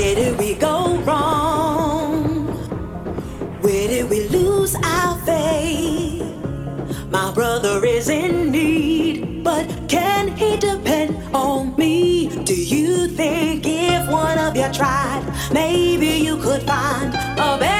Where did we go wrong? Where did we lose our faith? My brother is in need, but can he depend on me? Do you think if one of you tried, maybe you could find a better?